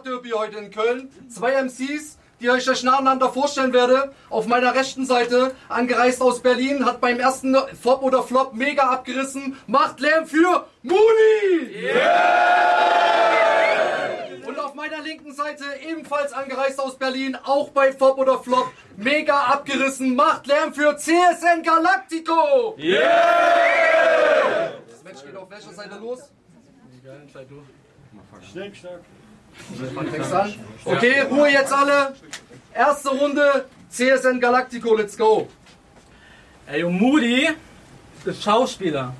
haben Hauptstadtderby heute in Köln. Zwei MCs, die ich euch nacheinander vorstellen werde. Auf meiner rechten Seite, angereist aus Berlin, hat beim ersten Flop oder Flop mega abgerissen. Macht Lärm für Moody! Und auf meiner linken Seite, ebenfalls angereist aus Berlin, auch bei Flop oder Flop, mega abgerissen. Macht Lärm für CSN Galactico! Das Match geht auf welcher Seite los? Schnick, schnack. Fängst an? Okay, Ruhe jetzt alle. Erste Runde, CSN Galactico, let's go. Ey, und Moody ist Schauspieler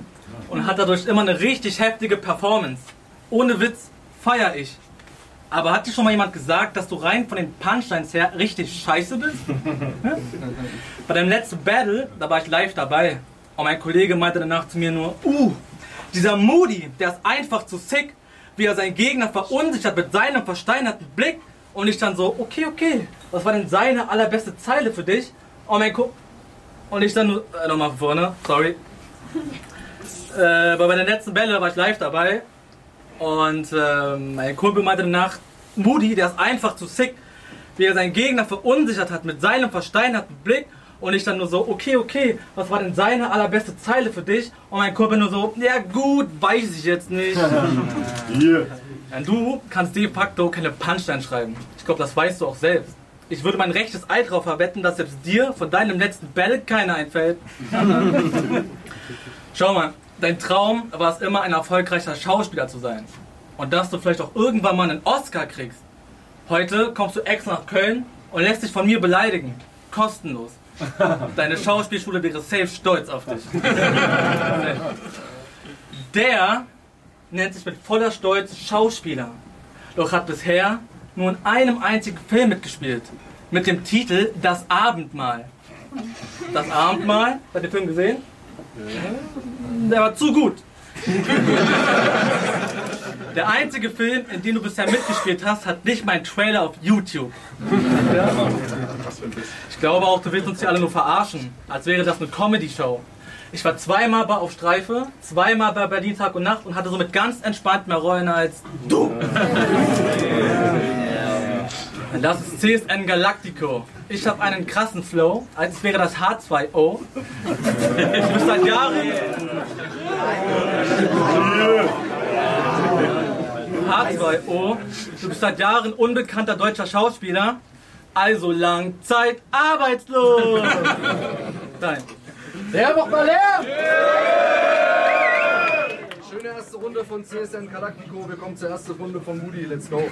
und hat dadurch immer eine richtig heftige Performance. Ohne Witz feier ich. Aber hat dir schon mal jemand gesagt, dass du rein von den Punchlines her richtig scheiße bist? Ja? Bei deinem letzten Battle, da war ich live dabei. Und mein Kollege meinte danach zu mir nur, uh, dieser Moody, der ist einfach zu sick, wie er seinen Gegner verunsichert mit seinem versteinerten Blick. Und ich dann so, okay, okay, was war denn seine allerbeste Zeile für dich? Und mein Ko und ich dann nur, äh, nochmal von vorne, sorry. Äh, bei der letzten Bälle war ich live dabei. Und ähm, mein Kumpel meinte danach, Moody, der ist einfach zu sick, wie er seinen Gegner verunsichert hat mit seinem versteinerten Blick. Und ich dann nur so, okay, okay, was war denn seine allerbeste Zeile für dich? Und mein Kumpel nur so, ja gut, weiß ich jetzt nicht. Hier. Ja, du kannst de facto keine Punchline schreiben. Ich glaube, das weißt du auch selbst. Ich würde mein rechtes Ei drauf verwetten, dass selbst dir von deinem letzten Battle keiner einfällt. Schau mal, dein Traum war es immer, ein erfolgreicher Schauspieler zu sein. Und dass du vielleicht auch irgendwann mal einen Oscar kriegst. Heute kommst du extra nach Köln und lässt dich von mir beleidigen. Kostenlos. Deine Schauspielschule wäre safe stolz auf dich. Der nennt sich mit voller Stolz Schauspieler. Doch hat bisher nur in einem einzigen Film mitgespielt. Mit dem Titel Das Abendmahl. Das Abendmahl? Habt ihr den Film gesehen? Der war zu gut. Der einzige Film, in dem du bisher mitgespielt hast, hat nicht mein Trailer auf YouTube. Ich glaube auch, du willst uns hier alle nur verarschen, als wäre das eine Comedy-Show. Ich war zweimal bei auf Streife, zweimal bei Berlin Tag und Nacht und hatte somit ganz entspannt mehr Rollen als du. Das ist CSN Galactico. Ich habe einen krassen Flow, als wäre das H2O. Ich bin seit Jahren. H2O. Du bist seit Jahren unbekannter deutscher Schauspieler. Also lang Zeit arbeitslos. Nein. Der macht mal Lärm! Schöne erste Runde von CSN Galactico. Wir kommen zur ersten Runde von Moody. Let's go.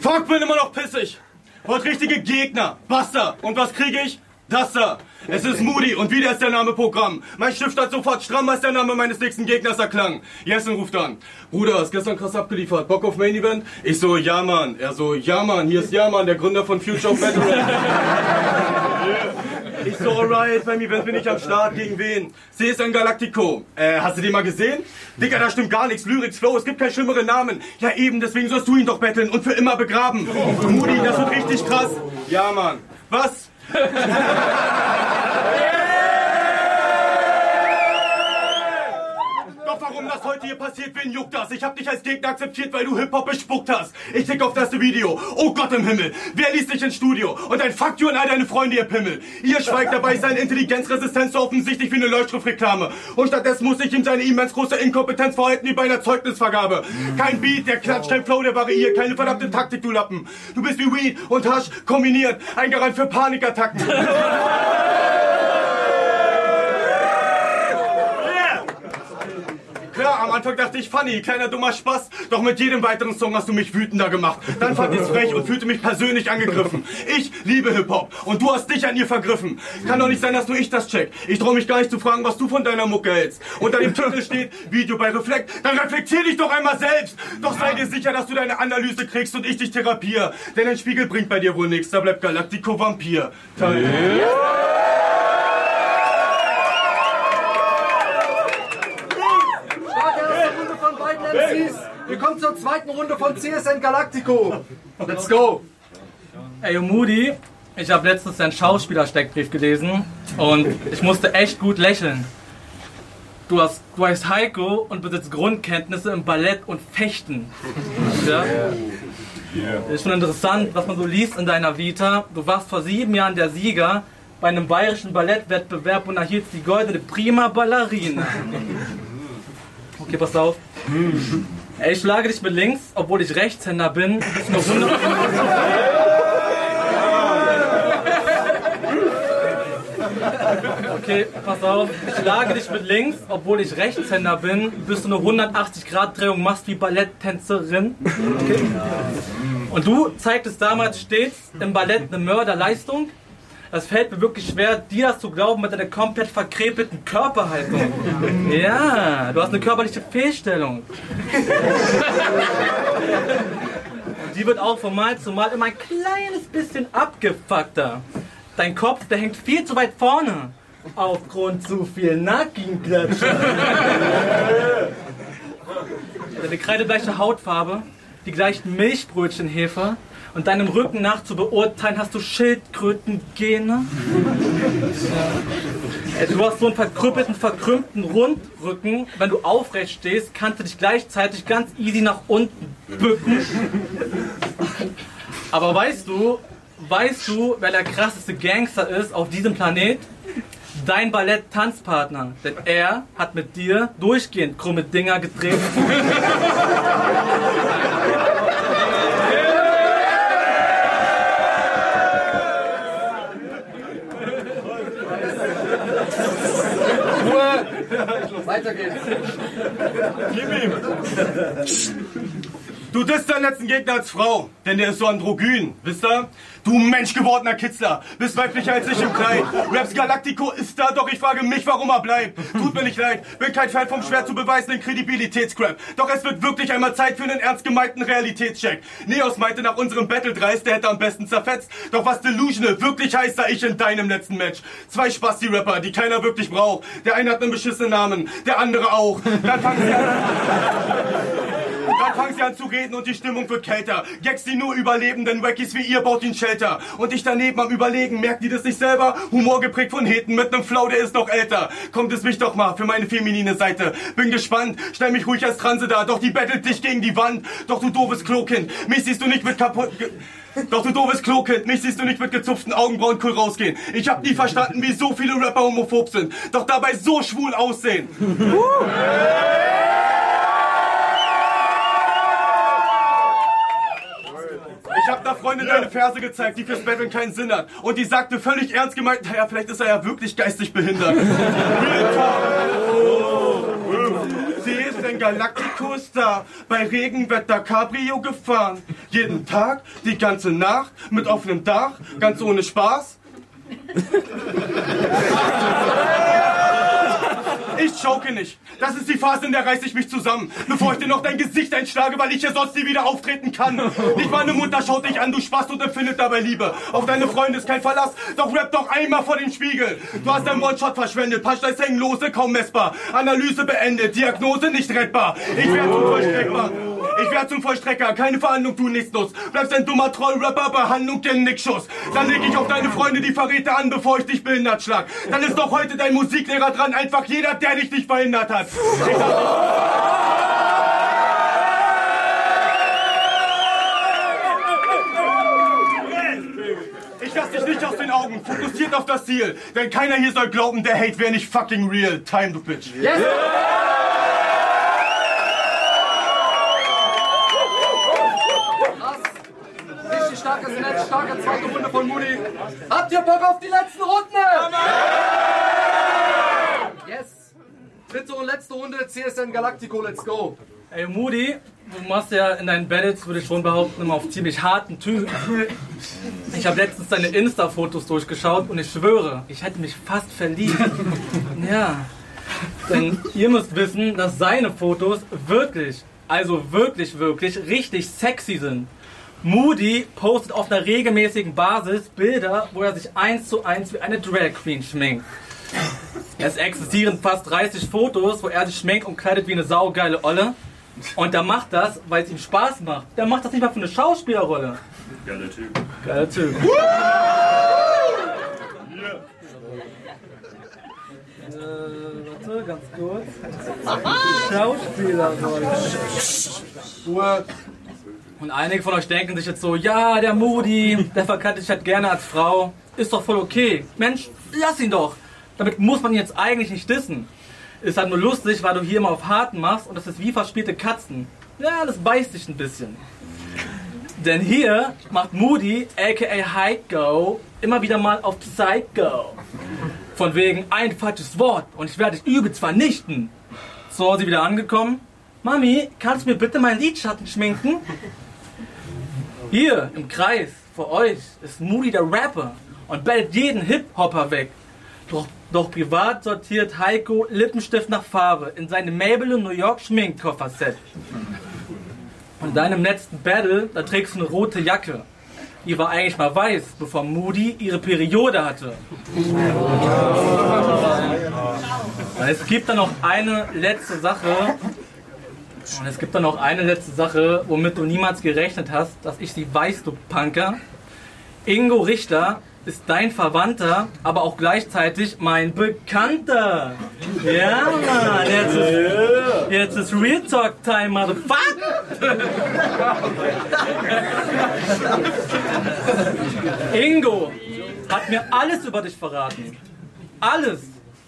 Fuck, bin immer noch pissig. Heute richtige Gegner. Basta. Und was kriege ich? Das da. Es ist Moody und wieder ist der Name Programm. Mein Stift hat sofort stramm, als der Name meines nächsten Gegners erklang. Jessen ruft an. Bruder, hast gestern krass abgeliefert. Bock auf Main Event? Ich so, ja Mann. Er so, ja Mann. Hier ist ja Mann, der Gründer von Future of Battle. Ich so, alright, beim Event bin ich am Start. Gegen wen? CSN Galactico. Äh, hast du den mal gesehen? Digga, da stimmt gar nichts. Lyrics, Flow, es gibt keinen schlimmeren Namen. Ja eben, deswegen sollst du ihn doch betteln und für immer begraben. Moody, das wird richtig krass. Ja, Mann. Was? heute passiert, wen juckt das? Ich hab dich als Gegner akzeptiert, weil du Hip-Hop bespuckt hast. Ich tick auf das Video. Oh Gott im Himmel. Wer liest dich ins Studio? Und ein Fuck you an all deine Freunde, ihr Pimmel. Ihr schweigt dabei, seine Intelligenzresistenz so offensichtlich wie eine Leuchtschriftreklame. Und stattdessen muss ich ihm seine immens große Inkompetenz verhalten wie bei einer Zeugnisvergabe. Kein Beat, der klatscht, kein Flow, der variiert. Keine verdammte Taktik, du Lappen. Du bist wie Weed und Hasch kombiniert. Ein Garant für Panikattacken. am Anfang dachte ich funny, kleiner dummer Spaß. Doch mit jedem weiteren Song hast du mich wütender gemacht. Dann fand ich's frech und fühlte mich persönlich angegriffen. Ich liebe Hip-Hop und du hast dich an ihr vergriffen. Kann doch nicht sein, dass nur ich das check. Ich trau mich gar nicht zu fragen, was du von deiner Mucke hältst. Unter dem Titel steht Video bei Reflekt. Dann reflektier dich doch einmal selbst. Doch sei dir sicher, dass du deine Analyse kriegst und ich dich therapiere. Denn ein Spiegel bringt bei dir wohl nichts. Da bleibt Galactico Vampir. Teil. Starke erste Runde von beiden MCs. Wir kommen zur zweiten Runde von CSN Galactico. Let's go. Ey, yo, Moody, ich habe letztens deinen Schauspielersteckbrief gelesen und ich musste echt gut lächeln. Du, hast, du heißt Heiko und besitzt Grundkenntnisse im Ballett und Fechten. Ja? Ist schon interessant, was man so liest in deiner Vita. Du warst vor sieben Jahren der Sieger bei einem bayerischen Ballettwettbewerb und erhieltst die goldene Prima Ballerina. Okay, pass auf. Ey, ich schlage dich mit links, obwohl ich Rechtshänder bin. Bist nur 100 Okay, pass auf. Ich schlage dich mit links, obwohl ich Rechtshänder bin. Bist du eine 180 Grad Drehung machst wie Balletttänzerin. Okay. Und du zeigtest damals stets im Ballett eine Mörderleistung. Das fällt mir wirklich schwer, dir das zu glauben mit deiner komplett verkrepelten Körperhaltung. Ja, du hast eine körperliche Fehlstellung. Und die wird auch von Mal zu Mal immer ein kleines bisschen abgefuckter. Dein Kopf, der hängt viel zu weit vorne. Aufgrund zu viel Nackenklatsche. Deine kreidebleiche Hautfarbe, die gleichen Milchbrötchenhefe und deinem Rücken nach zu beurteilen, hast du Schildkrötengene. Ja. Du hast so einen verkrüppelten, verkrümmten Rundrücken. Wenn du aufrecht stehst, kannst du dich gleichzeitig ganz easy nach unten bücken. Aber weißt du, weißt du, wer der krasseste Gangster ist auf diesem Planet? Dein Ballett-Tanzpartner. Denn er hat mit dir durchgehend krumme Dinger gedreht. Weiter geht's. Gib ihm. Du disst deinen letzten Gegner als Frau, denn der ist so androgyn, wisst ihr? Du menschgewordener Kitzler, bist weiblicher als ich im Kleid. Raps Galactico ist da, doch ich frage mich, warum er bleibt. Tut mir nicht leid, bin kein Fan vom schwer zu beweisenden Kredibilitätscrap. Doch es wird wirklich einmal Zeit für einen ernst gemeinten Realitätscheck. Neos meinte nach unserem Battle 3, der hätte am besten zerfetzt. Doch was Delusional wirklich heißt, sah ich in deinem letzten Match. Zwei Spasti-Rapper, die keiner wirklich braucht. Der eine hat einen beschissenen Namen, der andere auch. Dann fangen sie an... Dann fangen sie an zu reden und die Stimmung wird kälter. Gags, die nur überleben, denn Wackies wie ihr baut den Shelter. Und ich daneben am Überlegen, merkt ihr das nicht selber? Humor geprägt von Heten mit nem Flow, der ist noch älter. Kommt es mich doch mal für meine feminine Seite. Bin gespannt, stell mich ruhig als Transe da, doch die bettelt dich gegen die Wand. Doch du doofes Klokind, mich siehst du nicht mit kaputt... Doch du doofes Klokind, mich siehst du nicht mit gezupften Augenbrauen cool rausgehen. Ich hab nie verstanden, wie so viele Rapper homophob sind, doch dabei so schwul aussehen. Ich Freundin deine Verse gezeigt, die fürs Battlen keinen Sinn hat. Und die sagte völlig ernst gemeint, naja, vielleicht ist er ja wirklich geistig behindert. Talk. Sie ist ein Galacticus-Star, bei Regenwetter Cabrio gefahren. Jeden Tag, die ganze Nacht, mit offenem Dach, ganz ohne Spaß. Ich choke nicht. Das ist die Phase, in der reiß ich mich zusammen. Bevor ich dir noch dein Gesicht einschlage, weil ich hier sonst nie wieder auftreten kann. Nicht meine Mutter schaut dich an, du Spast und empfindet dabei Liebe. Auf deine Freunde ist kein Verlass, doch rap doch einmal vor den Spiegel. Du hast deinen One-Shot verschwendet, Punchlines hängen lose, kaum messbar. Analyse beendet, Diagnose nicht rettbar. Ich werde zum Vollstrecker. Ich werde zum Vollstrecker, keine Verhandlung, du nichts nutzt. Bleibst ein dummer Trollrapper, Behandlung den Nickschuss. Dann leg ich auf deine Freunde die Verräter an, bevor ich dich behindert schlag. Dann ist doch heute dein Musiklehrer dran, einfach jeder, der dich nicht verhindert hat. Ich Ich lass dich nicht aus den Augen, fokussiert auf das Ziel. Denn keiner hier soll glauben, der Hate wäre nicht fucking real. Time, du Bitch. Yes! Starke zweite Runde von Moody. Habt ihr Bock auf die letzten Runden? Yes! Dritte und letzte Runde, CSN Galactico, let's go! Ey, Moody, du machst ja in deinen Battles, würde ich schon behaupten, immer auf ziemlich harten Typ. Ich habe letztens deine Insta-Fotos durchgeschaut und ich schwöre, ich hätte mich fast verliebt. Ja. Denn ihr müsst wissen, dass seine Fotos wirklich, also wirklich, wirklich richtig sexy sind. Moody postet auf einer regelmäßigen Basis Bilder, wo er sich eins zu eins wie eine Drag Queen schminkt. Es existieren fast 30 Fotos, wo er sich schminkt und kleidet wie eine saugeile Olle. Und der macht das, weil es ihm Spaß macht. Der macht das nicht mal für eine Schauspielerrolle. Geiler Typ. Geiler Typ. Äh, warte, ganz kurz. Schauspielerrolle. Ruhe. Und einige von euch denken sich jetzt so, ja, der Moody, der verkannte sich halt gerne als Frau. Ist doch voll okay. Mensch, lass ihn doch. Damit muss man ihn jetzt eigentlich nicht dissen. Ist halt nur lustig, weil du hier immer auf Harten machst und das ist wie verspielte Katzen. Ja, das beißt dich ein bisschen. Denn hier macht Moody, aka Heiko, immer wieder mal auf Psycho. Von wegen ein falsches Wort und ich werde dich übelst vernichten. So, sie wieder angekommen. Mami, kannst du mir bitte meinen Lidschatten schminken? Hier im Kreis vor euch ist Moody der Rapper und bellt jeden Hip-Hopper weg. Doch, doch privat sortiert Heiko Lippenstift nach Farbe in seinem Maybelline New York Schminkkofferset. Und in deinem letzten Battle, da trägst du eine rote Jacke. Die war eigentlich mal weiß, bevor Moody ihre Periode hatte. Es gibt dann noch eine letzte Sache. Und es gibt dann noch eine letzte Sache, womit du niemals gerechnet hast, dass ich sie weiß, du Punker. Ingo Richter ist dein Verwandter, aber auch gleichzeitig mein Bekannter. Ja, Mann, jetzt ist, jetzt ist Real Talk Time, Motherfucker. Ingo hat mir alles über dich verraten. Alles.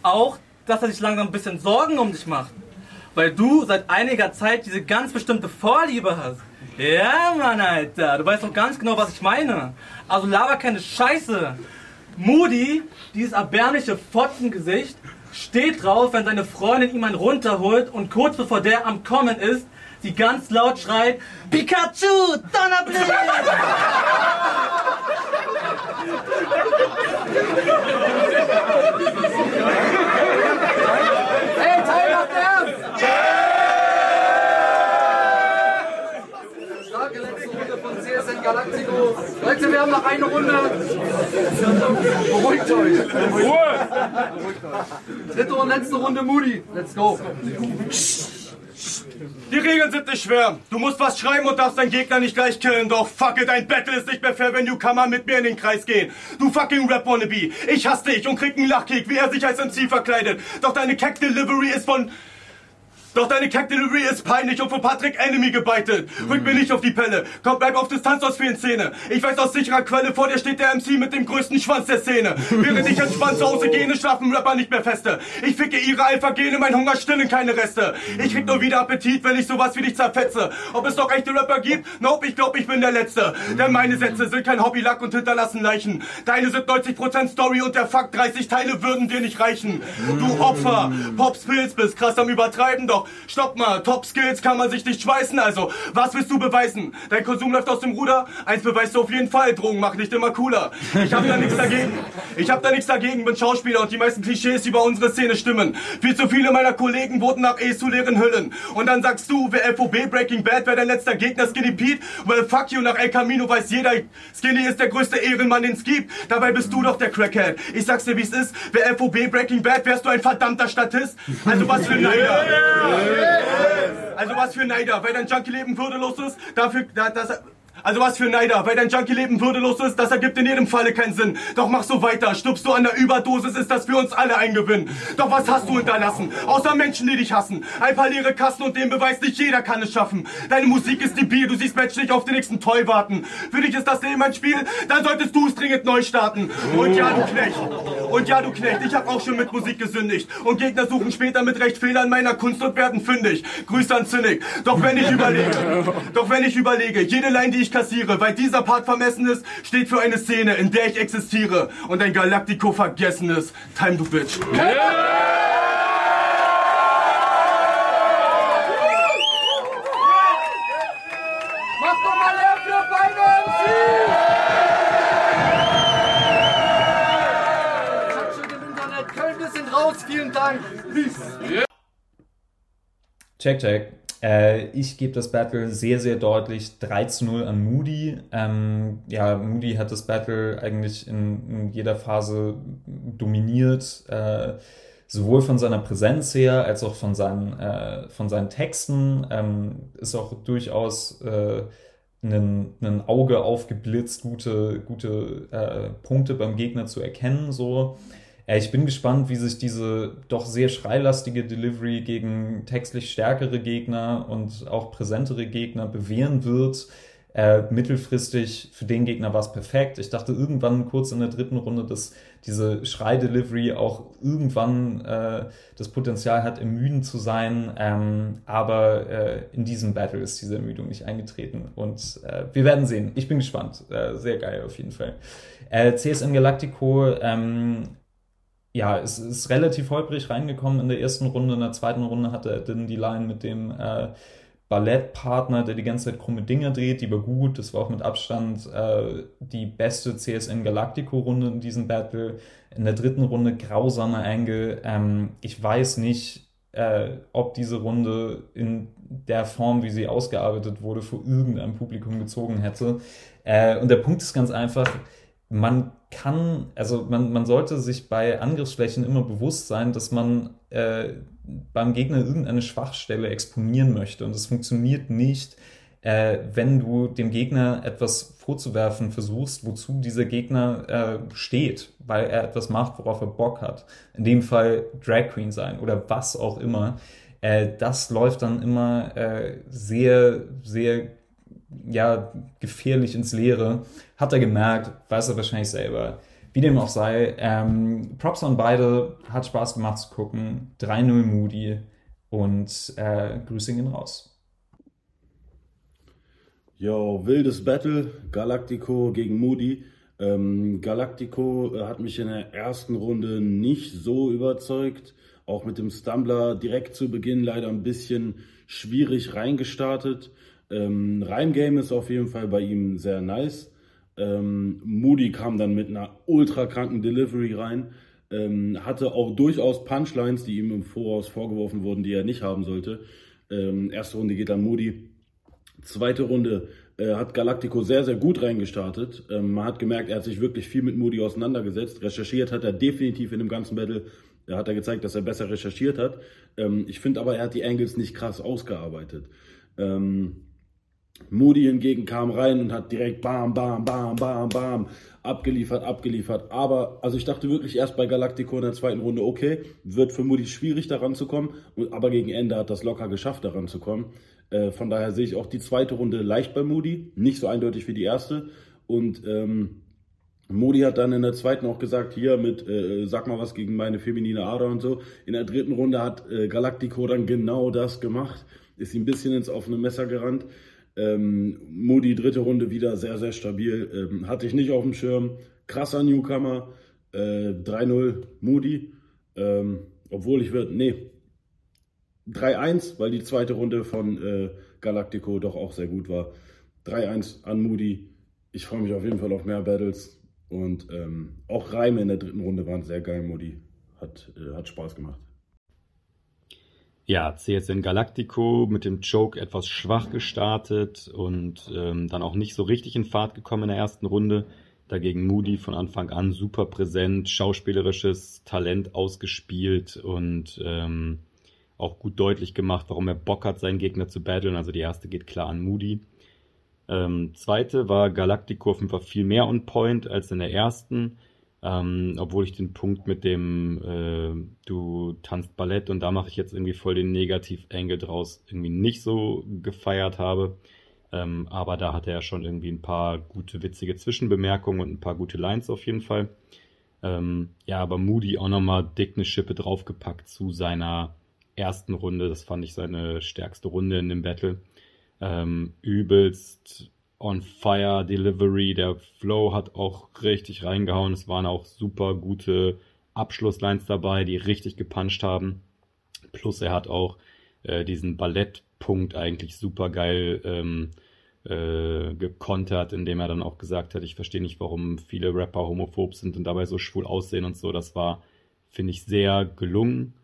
Auch, dass er sich langsam ein bisschen Sorgen um dich macht. Weil du seit einiger Zeit diese ganz bestimmte Vorliebe hast. Ja, Mann, Alter. Du weißt doch ganz genau, was ich meine. Also laber keine Scheiße. Moody, dieses erbärmliche Fotzengesicht, steht drauf, wenn seine Freundin ihm einen runterholt und kurz bevor der am Kommen ist, sie ganz laut schreit, Pikachu, Donnerblitz! Hey, Teil macht ernst! Starke letzte Runde von CSN Galactico. Leute, wir haben noch eine Runde. Beruhigt euch. Ruhe! Dritte und letzte Runde Moody. Let's go. Die Regeln sind nicht schwer. Du musst was schreiben und darfst deinen Gegner nicht gleich killen. Doch fuck it, ein Battle ist nicht mehr fair, wenn Newcomer mit mir in den Kreis gehen. Du fucking Rap-Wannabe. Ich hasse dich und krieg einen Lachkick, wie er sich als MC verkleidet. Doch deine Cack-Delivery ist von... Doch deine Cack-Delivery ist peinlich und von Patrick Enemy gebeitet. Rück mir nicht auf die Pelle. Komm, bleib auf Distanz aus vielen Szene. Ich weiß aus sicherer Quelle, vor dir steht der MC mit dem größten Schwanz der Szene. Während ich entspannt zu Hause gehe, schlafen Rapper nicht mehr feste. Ich ficke ihre Alpha-Gene, mein Hunger stillen keine Reste. Ich krieg nur wieder Appetit, wenn ich sowas wie dich zerfetze. Ob es noch echte Rapper gibt? Nope, ich glaub, ich bin der Letzte. Denn meine Sätze sind kein Hobbylack und hinterlassen Leichen. Deine sind 90% Story und der Fakt 30 Teile würden dir nicht reichen. Du Opfer, Pops Pilz bist krass am Übertreiben, doch stopp mal, Top Skills kann man sich nicht schweißen, also was willst du beweisen? Dein Konsum läuft aus dem Ruder? Eins beweist du auf jeden Fall, Drogen machen nicht immer cooler. Ich hab da nichts dagegen. Ich hab da nichts dagegen, bin Schauspieler und die meisten Klischees über unsere Szene stimmen. Viel zu viele meiner Kollegen wurden nach eh zu leeren Hüllen. Und dann sagst du, wer FOB Breaking Bad, wer dein letzter Gegner Skinny Pete? Well, fuck you, nach El Camino weiß jeder, Skinny ist der größte Ehrenmann, den es gibt. Dabei bist du doch der Crackhead. Ich sag's dir, wie's ist, wer FOB Breaking Bad, wärst du ein verdammter Statist. Also was für ein Neider. Also was für Neider, weil dein Junkie-Leben würdelos ist, dafür, da, das, also was für Neider, weil dein Junkie-Leben würdelos ist, das ergibt in jedem Falle keinen Sinn. Doch mach so weiter, stirbst du an der Überdosis, ist das für uns alle ein Gewinn. Doch was hast du hinterlassen? Außer Menschen, die dich hassen. Ein paar leere Kassen und den Beweis, nicht jeder kann es schaffen. Deine Musik ist debil, du siehst menschlich auf den nächsten Toy warten. Für dich ist das Leben ein Spiel, dann solltest du es dringend neu starten. Und ja, du Knecht. Und ja, du Knecht, ich hab auch schon mit Musik gesündigt. Und Gegner suchen später mit Recht Fehler in meiner Kunst und werden fündig. Grüße an Zynik. Doch wenn ich überlege, doch wenn ich überlege, jede Line, die ich kassiere, weil dieser Part vermessen ist, steht für eine Szene, in der ich existiere und ein Galactico vergessen ist. Time du Bitch. Mach doch mal Lärm für beide MC! Touching im Internet. Köln, wir sind raus. Vielen Dank. Peace. Check, check. Äh, ich gebe das Battle sehr, sehr deutlich 3 zu 0 an Moody. Ähm, ja, Moody hat das Battle eigentlich in, in jeder Phase dominiert. Äh, sowohl von seiner Präsenz her als auch von seinen, äh, von seinen Texten. Ähm, ist auch durchaus äh, ein, Auge aufgeblitzt, gute, gute äh, Punkte beim Gegner zu erkennen. So. Äh, ich bin gespannt, wie sich diese doch sehr schreilastige Delivery gegen textlich stärkere Gegner und auch präsentere Gegner bewähren wird. Äh, mittelfristig für den Gegner war es perfekt. Ich dachte irgendwann kurz in der dritten Runde, dass diese Schrei-Delivery auch irgendwann äh, das Potenzial hat, ermüdend zu sein. Ähm, aber äh, in diesem Battle ist diese Ermüdung nicht eingetreten. Und äh, wir werden sehen. Ich bin gespannt. Äh, sehr geil auf jeden Fall. Äh, CSN Galactico, ähm, ja, es ist relativ holprig reingekommen in der ersten Runde. In der zweiten Runde hatte er dann die Line mit dem äh, Ballettpartner, der die ganze Zeit krumme Dinger dreht, die war gut. Das war auch mit Abstand äh, die beste CSN Galactico-Runde in diesem Battle. In der dritten Runde grausamer Angle. Ähm, ich weiß nicht, äh, ob diese Runde in der Form, wie sie ausgearbeitet wurde, vor irgendeinem Publikum gezogen hätte. Äh, und der Punkt ist ganz einfach, man kann, also man, man sollte sich bei Angriffsflächen immer bewusst sein, dass man äh, beim Gegner irgendeine Schwachstelle exponieren möchte. Und es funktioniert nicht, äh, wenn du dem Gegner etwas vorzuwerfen versuchst, wozu dieser Gegner äh, steht, weil er etwas macht, worauf er Bock hat. In dem Fall Drag Queen sein oder was auch immer. Äh, das läuft dann immer äh, sehr, sehr ja, gefährlich ins Leere. Hat er gemerkt, weiß er wahrscheinlich selber. Wie dem auch sei, ähm, Props an beide, hat Spaß gemacht zu gucken. 3-0 Moody und äh, Grüße gehen raus. Jo, wildes Battle, Galactico gegen Moody. Ähm, Galactico äh, hat mich in der ersten Runde nicht so überzeugt. Auch mit dem Stumbler direkt zu Beginn leider ein bisschen schwierig reingestartet. Ähm, Reimgame ist auf jeden Fall bei ihm sehr nice. Ähm, Moody kam dann mit einer ultra kranken Delivery rein. Ähm, hatte auch durchaus Punchlines, die ihm im Voraus vorgeworfen wurden, die er nicht haben sollte. Ähm, erste Runde geht dann Moody. Zweite Runde äh, hat Galactico sehr, sehr gut reingestartet. Ähm, man hat gemerkt, er hat sich wirklich viel mit Moody auseinandergesetzt. Recherchiert hat er definitiv in dem ganzen Battle. Da hat er gezeigt, dass er besser recherchiert hat. Ähm, ich finde aber, er hat die Angles nicht krass ausgearbeitet. Ähm, Moody hingegen kam rein und hat direkt bam, bam, bam, bam, bam abgeliefert, abgeliefert. Aber, also ich dachte wirklich erst bei Galactico in der zweiten Runde, okay, wird für Moody schwierig daran zu kommen, aber gegen Ende hat das locker geschafft, daran zu kommen. Äh, von daher sehe ich auch die zweite Runde leicht bei Moody, nicht so eindeutig wie die erste. Und ähm, Modi hat dann in der zweiten auch gesagt, hier mit, äh, sag mal was gegen meine feminine Ader und so. In der dritten Runde hat äh, Galactico dann genau das gemacht, ist ihm ein bisschen ins offene Messer gerannt. Ähm, Moody dritte Runde wieder sehr, sehr stabil. Ähm, hatte ich nicht auf dem Schirm. Krasser Newcomer. Äh, 3-0 Moody. Ähm, obwohl ich würde, nee. 3-1, weil die zweite Runde von äh, Galactico doch auch sehr gut war. 3-1 an Moody. Ich freue mich auf jeden Fall auf mehr Battles. Und ähm, auch Reime in der dritten Runde waren sehr geil, Moody. Hat, äh, hat Spaß gemacht. Ja, CSN Galactico mit dem Choke etwas schwach gestartet und ähm, dann auch nicht so richtig in Fahrt gekommen in der ersten Runde. Dagegen Moody von Anfang an super präsent, schauspielerisches Talent ausgespielt und ähm, auch gut deutlich gemacht, warum er Bock hat, seinen Gegner zu battlen. Also die erste geht klar an Moody. Ähm, zweite war Galactico auf jeden Fall viel mehr on point als in der ersten. Ähm, obwohl ich den Punkt mit dem äh, du tanzt Ballett und da mache ich jetzt irgendwie voll den Negativ-Angle draus irgendwie nicht so gefeiert habe. Ähm, aber da hatte er schon irgendwie ein paar gute, witzige Zwischenbemerkungen und ein paar gute Lines auf jeden Fall. Ähm, ja, aber Moody auch nochmal dick eine Schippe draufgepackt zu seiner ersten Runde. Das fand ich seine stärkste Runde in dem Battle. Ähm, übelst on fire Delivery. Der Flow hat auch richtig reingehauen. Es waren auch super gute Abschlusslines dabei, die richtig gepuncht haben. Plus er hat auch äh, diesen Ballettpunkt eigentlich super geil ähm, äh, gekontert, indem er dann auch gesagt hat, ich verstehe nicht, warum viele Rapper homophob sind und dabei so schwul aussehen und so. Das war, finde ich, sehr gelungen.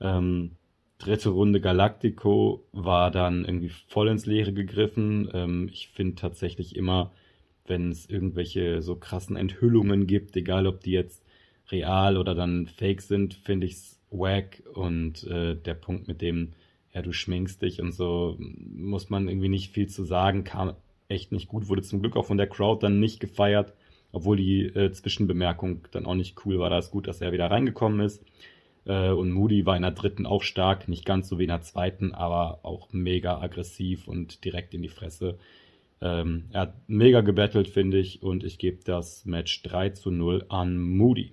Ähm, dritte Runde Galactico war dann irgendwie voll ins Leere gegriffen. Ähm, ich finde tatsächlich immer, wenn es irgendwelche so krassen Enthüllungen gibt, egal ob die jetzt real oder dann fake sind, finde ich es wack. Und äh, der Punkt mit dem, ja, du schminkst dich und so, muss man irgendwie nicht viel zu sagen, kam echt nicht gut, wurde zum Glück auch von der Crowd dann nicht gefeiert. obwohl die äh, Zwischenbemerkung dann auch nicht cool war. Da ist gut, dass er wieder reingekommen ist. Äh, und Moody war in der dritten auch stark, nicht ganz so wie in der zweiten, aber auch mega aggressiv und direkt in die Fresse. Ähm, er hat mega gebettelt, finde ich, und ich gebe das Match 3 zu 0 an Moody.